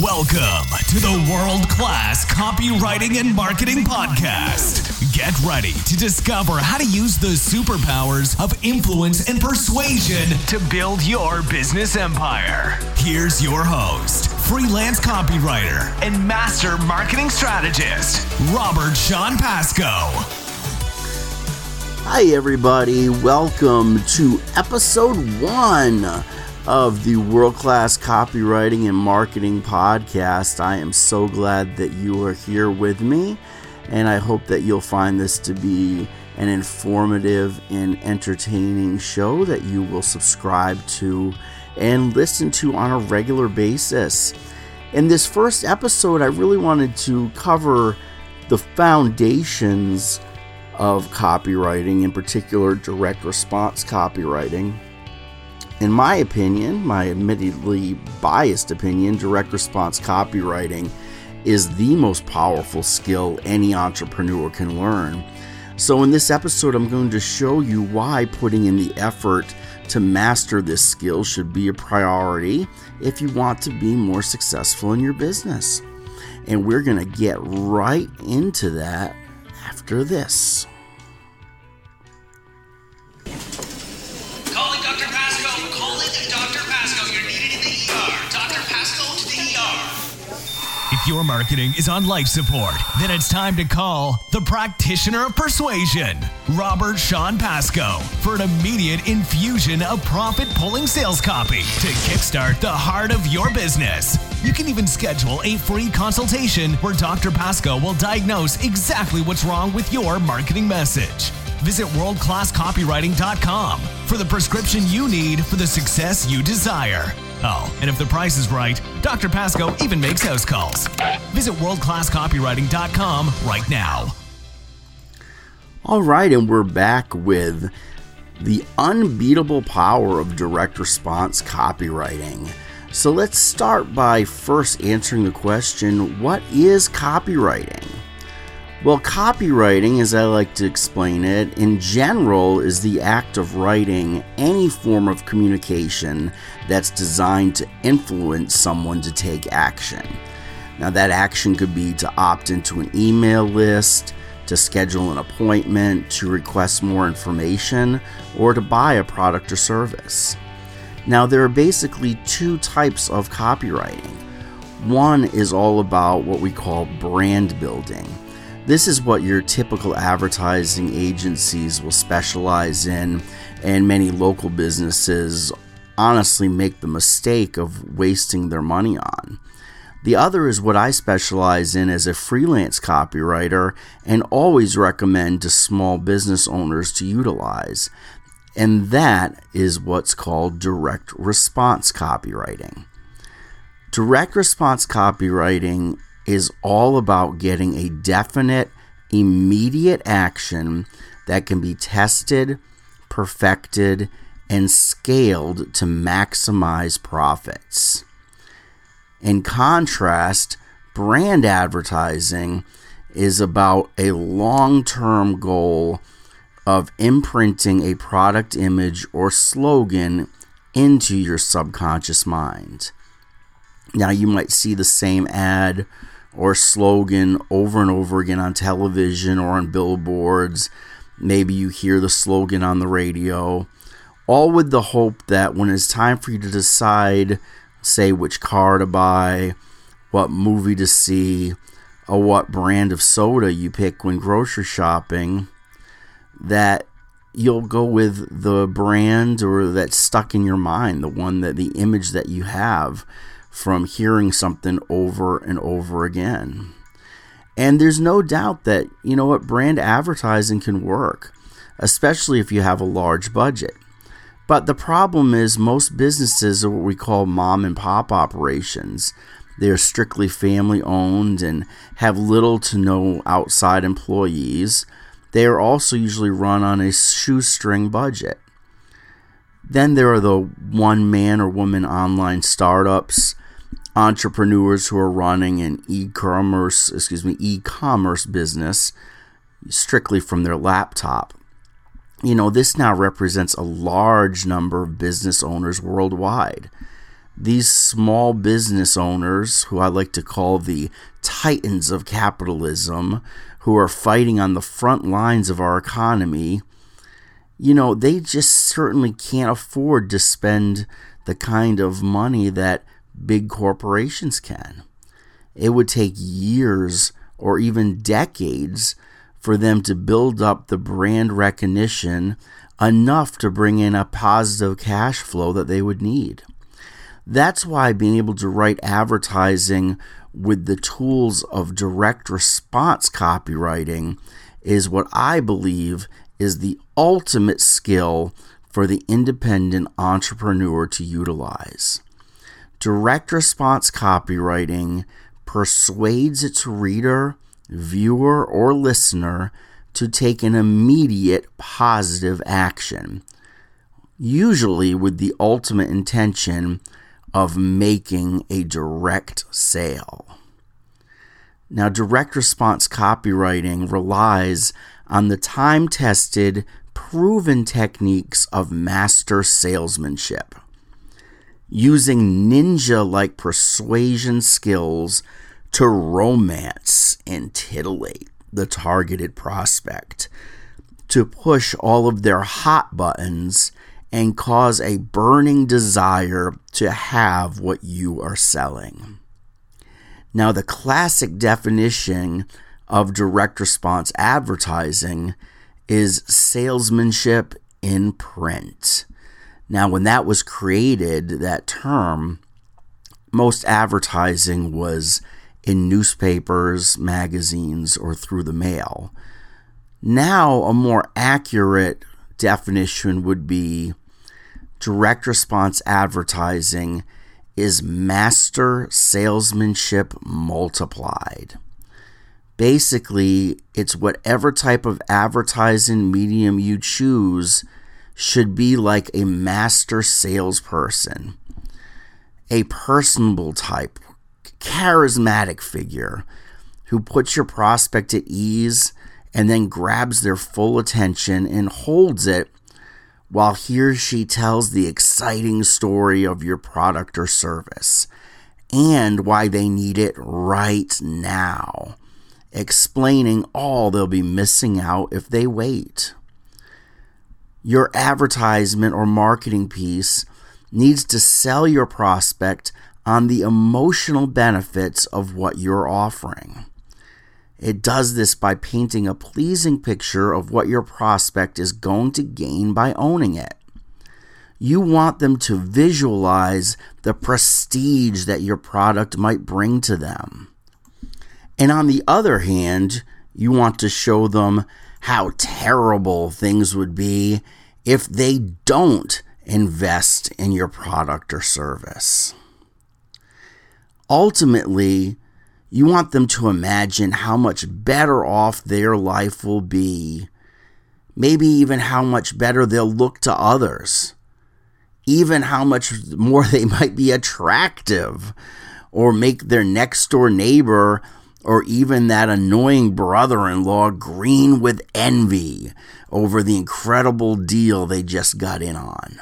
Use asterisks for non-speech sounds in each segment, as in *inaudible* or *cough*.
Welcome to the world class copywriting and marketing podcast. Get ready to discover how to use the superpowers of influence and persuasion to build your business empire. Here's your host, freelance copywriter and master marketing strategist, Robert Sean Pasco. Hi, everybody. Welcome to episode one of the World Class Copywriting and Marketing Podcast. I am so glad that you are here with me, and I hope that you'll find this to be an informative and entertaining show that you will subscribe to and listen to on a regular basis. In this first episode, I really wanted to cover the foundations of copywriting, in particular direct response copywriting in my opinion, my admittedly biased opinion, direct response copywriting is the most powerful skill any entrepreneur can learn. So, in this episode, I'm going to show you why putting in the effort to master this skill should be a priority if you want to be more successful in your business. And we're going to get right into that after this. If your marketing is on life support, then it's time to call the practitioner of persuasion, Robert Sean Pasco, for an immediate infusion of profit pulling sales copy to kickstart the heart of your business. You can even schedule a free consultation where Dr. Pasco will diagnose exactly what's wrong with your marketing message. Visit worldclasscopywriting.com for the prescription you need for the success you desire. Oh, and if the price is right, Dr. Pasco even makes house calls. Visit worldclasscopywriting.com right now. All right, and we're back with the unbeatable power of direct response copywriting. So let's start by first answering the question what is copywriting? Well, copywriting, as I like to explain it, in general is the act of writing any form of communication that's designed to influence someone to take action. Now, that action could be to opt into an email list, to schedule an appointment, to request more information, or to buy a product or service. Now, there are basically two types of copywriting. One is all about what we call brand building. This is what your typical advertising agencies will specialize in, and many local businesses honestly make the mistake of wasting their money on. The other is what I specialize in as a freelance copywriter and always recommend to small business owners to utilize. And that is what's called direct response copywriting. Direct response copywriting is all about getting a definite, immediate action that can be tested, perfected, and scaled to maximize profits. In contrast, brand advertising is about a long term goal of imprinting a product image or slogan into your subconscious mind. Now, you might see the same ad or slogan over and over again on television or on billboards. Maybe you hear the slogan on the radio, all with the hope that when it's time for you to decide, say, which car to buy, what movie to see, or what brand of soda you pick when grocery shopping, that you'll go with the brand or that's stuck in your mind, the one that the image that you have from hearing something over and over again. And there's no doubt that, you know what, brand advertising can work, especially if you have a large budget. But the problem is, most businesses are what we call mom and pop operations. They're strictly family owned and have little to no outside employees. They are also usually run on a shoestring budget. Then there are the one man or woman online startups entrepreneurs who are running an e-commerce, excuse me, e-commerce business strictly from their laptop. You know, this now represents a large number of business owners worldwide. these small business owners, who I like to call the titans of capitalism, who are fighting on the front lines of our economy, you know, they just certainly can't afford to spend the kind of money that big corporations can. It would take years or even decades for them to build up the brand recognition enough to bring in a positive cash flow that they would need. That's why being able to write advertising with the tools of direct response copywriting is what I believe is the ultimate skill for the independent entrepreneur to utilize. Direct response copywriting persuades its reader, viewer, or listener to take an immediate positive action, usually with the ultimate intention of making a direct sale. Now, direct response copywriting relies on the time tested, proven techniques of master salesmanship. Using ninja like persuasion skills to romance and titillate the targeted prospect, to push all of their hot buttons and cause a burning desire to have what you are selling. Now, the classic definition of direct response advertising is salesmanship in print. Now, when that was created, that term, most advertising was in newspapers, magazines, or through the mail. Now, a more accurate definition would be direct response advertising is master salesmanship multiplied. Basically, it's whatever type of advertising medium you choose should be like a master salesperson, a personable type, charismatic figure who puts your prospect at ease and then grabs their full attention and holds it while he or she tells the exciting story of your product or service and why they need it right now, explaining all they'll be missing out if they wait. Your advertisement or marketing piece needs to sell your prospect on the emotional benefits of what you're offering. It does this by painting a pleasing picture of what your prospect is going to gain by owning it. You want them to visualize the prestige that your product might bring to them. And on the other hand, you want to show them how terrible things would be if they don't invest in your product or service. Ultimately, you want them to imagine how much better off their life will be. Maybe even how much better they'll look to others. Even how much more *laughs* they might be attractive or make their next door neighbor or even that annoying brother in law green with envy over the incredible deal they just got in on.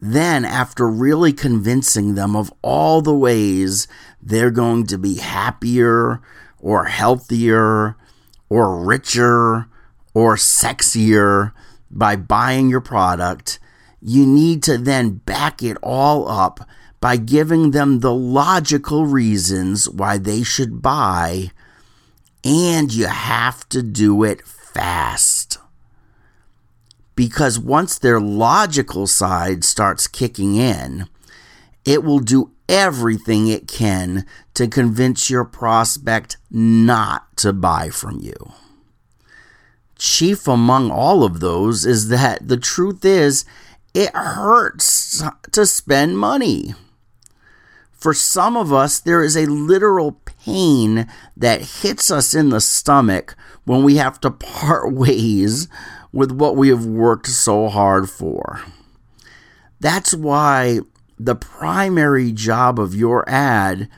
Then, after really convincing them of all the ways they're going to be happier or healthier or richer or sexier by buying your product, you need to then back it all up by giving them the logical reasons why they should buy, and you have to do it fast because once their logical side starts kicking in, it will do everything it can to convince your prospect not to buy from you. Chief among all of those is that the truth is, it hurts to spend money. For some of us, there is a literal pain that hits us in the stomach when we have to part *laughs* ways with what we have worked so hard for. That's why the primary job of your ad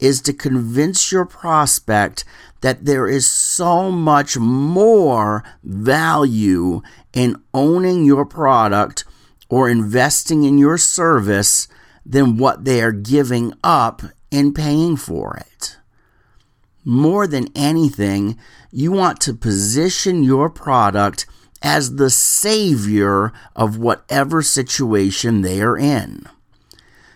is to convince your prospect that there is so much more value in owning your product or investing in your service than what they are giving up in paying for it. More than anything, you want to position your product as the savior of whatever situation they are in.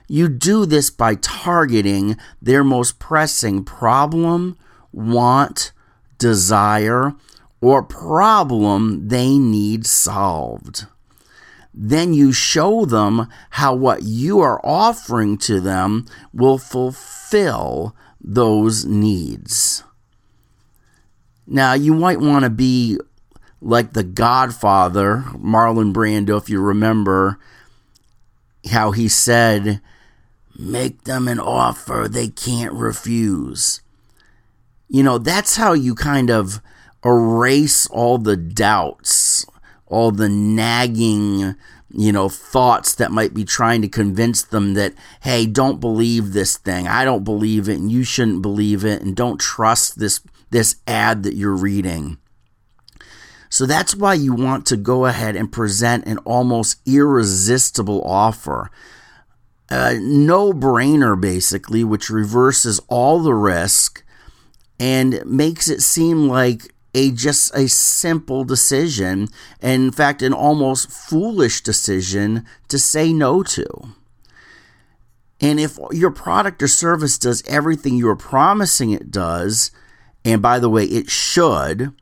You do this by targeting their most pressing problem, want, desire, or problem they need solved. Then you show them how what you are offering to them will fulfill those needs. Now, you might want to be like the Godfather, Marlon Brando, if you remember how he said, Make them an offer they can't refuse. You know, that's how you kind of erase all the doubts, all the nagging, you know, thoughts that might be trying to convince them that, hey, don't believe this thing. I don't believe it and you shouldn't believe it and don't trust this this ad that you're reading. So that's why you want to go ahead and present an almost irresistible offer. A no brainer, basically, which reverses all the risk and makes it seem like a just a simple decision and in fact an almost foolish decision to say no to. And if your product or service does everything you're promising it does and by the way it should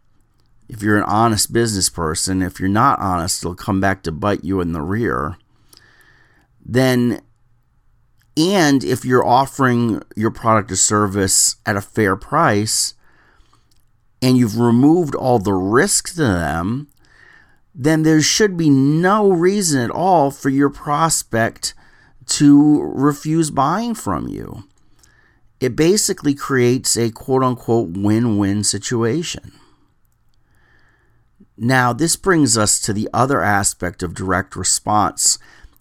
if you're an honest business person if you're not honest it'll come back to bite you in the rear then and if you're offering your product or service at a fair price and you've removed all the risk to them, then there should be no reason at all for your prospect to refuse buying from you. It basically creates a quote unquote win win situation. Now, this brings us to the other aspect of direct response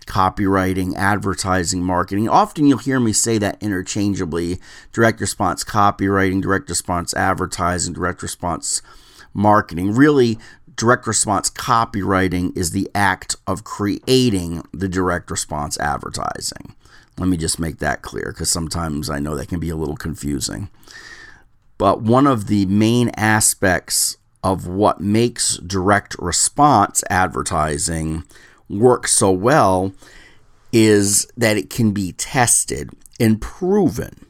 copywriting, advertising, marketing. Often you'll hear me say that interchangeably direct response copywriting, direct response advertising, direct response marketing. Really, direct response copywriting is the act of creating the direct response advertising. Let me just make that clear because sometimes I know that can be a little confusing. But one of the main aspects of what makes direct response advertising works so well is that it can be tested and proven.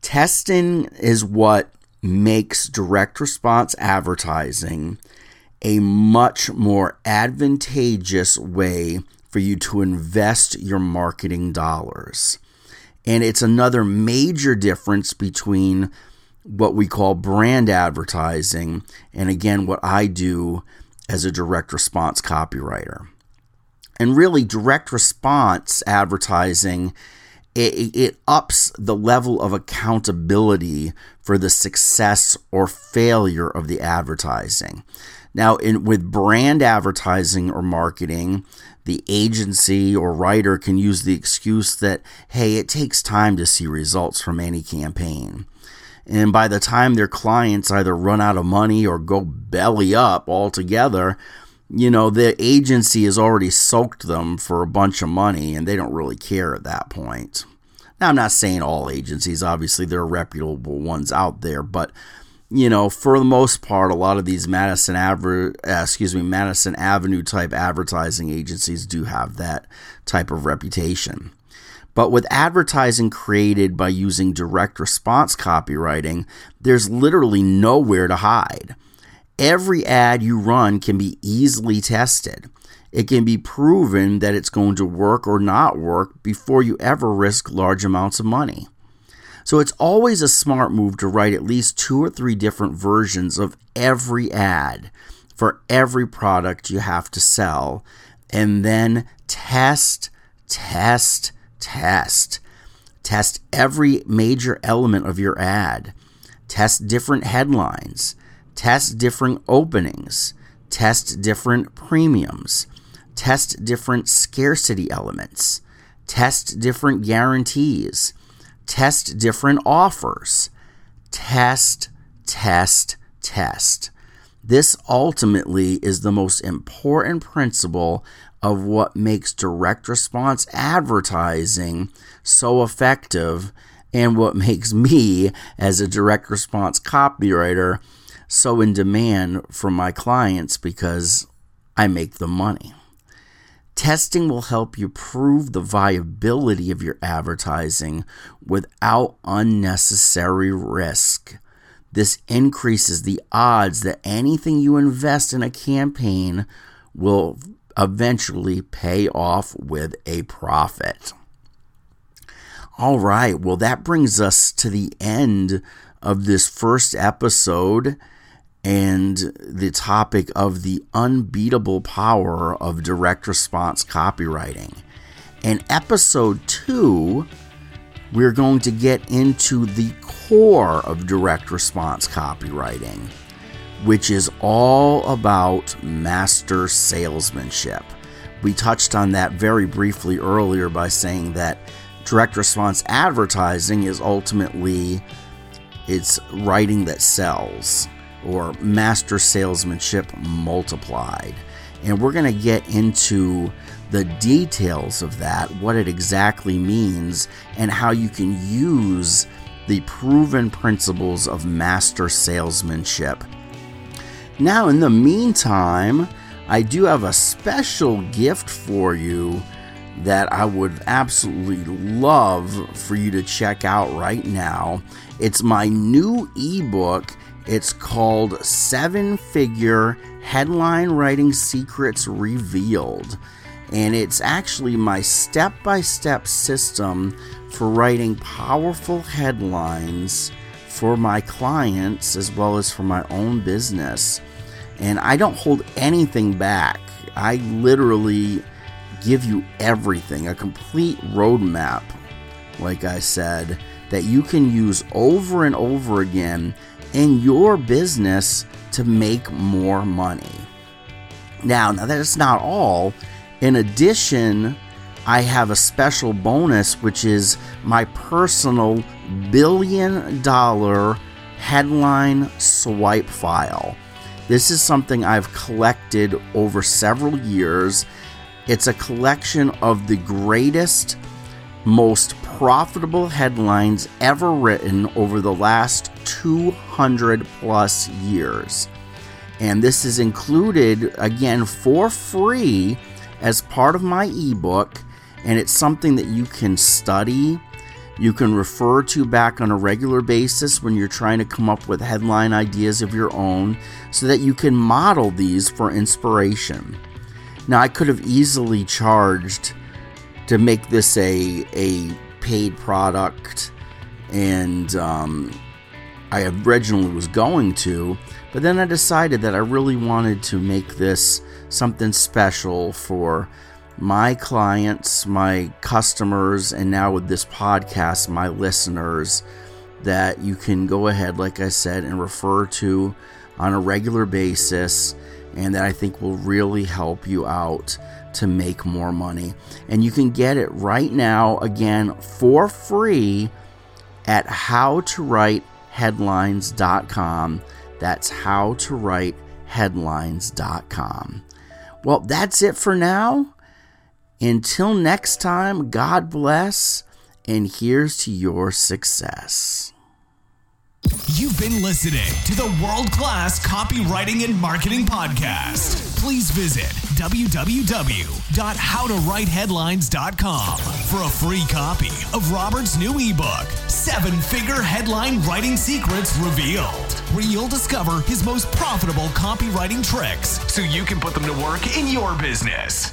Testing is what makes direct response advertising a much more advantageous way for you to invest your marketing dollars. And it's another major difference between what we call brand advertising and again what I do as a direct response copywriter and really direct response advertising it, it, ups the level of accountability for the success or failure of the advertising. Now, in, with brand advertising or marketing, the agency or writer can use the excuse that, hey, it takes time to see results from any campaign. And by the time their clients either run out of money or go belly up altogether, you know, the agency has already soaked them for a bunch of money and they don't really care at that point. Now, I'm not saying all agencies, obviously, there are reputable ones out there, but you know, for the most part, a lot of these Madison Aver- uh, excuse me, Madison Avenue type advertising agencies do have that type of reputation. But with advertising created by using direct response copywriting, there's literally nowhere to hide. Every ad you run can be easily tested. It can be proven that it's going to work or not work before you ever risk large amounts of money. So it's always a smart move to write at least two or three different versions of every ad for every product you have to sell and then test, test, test. Test every major element of your ad. Test different headlines test different openings, test different premiums, test different scarcity elements, test different guarantees, test different offers, test, test, test. This ultimately is the most important principle of what makes direct response advertising so effective and what *laughs* makes me, as a direct response copywriter, so in demand from my clients because I make the money. Testing will help you prove the viability of your advertising without unnecessary risk. This increases the odds that anything you invest in a campaign will eventually pay off with a profit. All right, well, that brings us to the end of this first episode and the topic of the unbeatable power of direct response copywriting. In episode two, we're going to get into the core of direct response copywriting, which is all about master salesmanship. We touched on that very briefly earlier by saying that direct response advertising is ultimately it's writing that sells or master salesmanship multiplied. And we're going to get into the details of that, what it exactly means, and how you can use the proven principles of master salesmanship. Now, in the meantime, I do have a special gift for you that I would absolutely love for you to check out right now. It's my new ebook it's called Seven Figure Headline Writing Secrets Revealed. And it's actually my step by step system for writing powerful headlines for my clients as well as for my own business. And I don't hold anything back. I literally give you everything, a complete roadmap, like I said, that you can use over and over again in your business to make more money. Now, now that's not all. In addition, I have a special bonus, which is my personal billion dollar headline swipe file. This is something I've collected over several years. It's a collection of the greatest, most profitable headlines ever written over the last 200 plus years. And this is included again for free as part of my ebook. And it's something that you can study, you can refer to back on a regular basis when you're trying to come up with headline ideas of your own so that you can model these for inspiration. Now, I could have easily charged to make this a, a paid product and um, I originally was going to, but then I decided that I really wanted to make this something special for my clients, my customers, and now with this podcast, my listeners, that you can go ahead, like I said, and refer to on a regular basis, and that I think will really help you out to make more money. And you can get it right now, again, for free at how to write headlines.com. That's how to write headlines.com. Well, that's it for now. Until next time, God bless, and here's to your success. You've been listening to the world class copywriting and marketing podcast. Please visit www.howtowriteheadlines.com for a free copy of Robert's new ebook, Seven Figure Headline Writing Secrets Revealed, where you'll discover his most profitable copywriting tricks so you can put them to work in your business.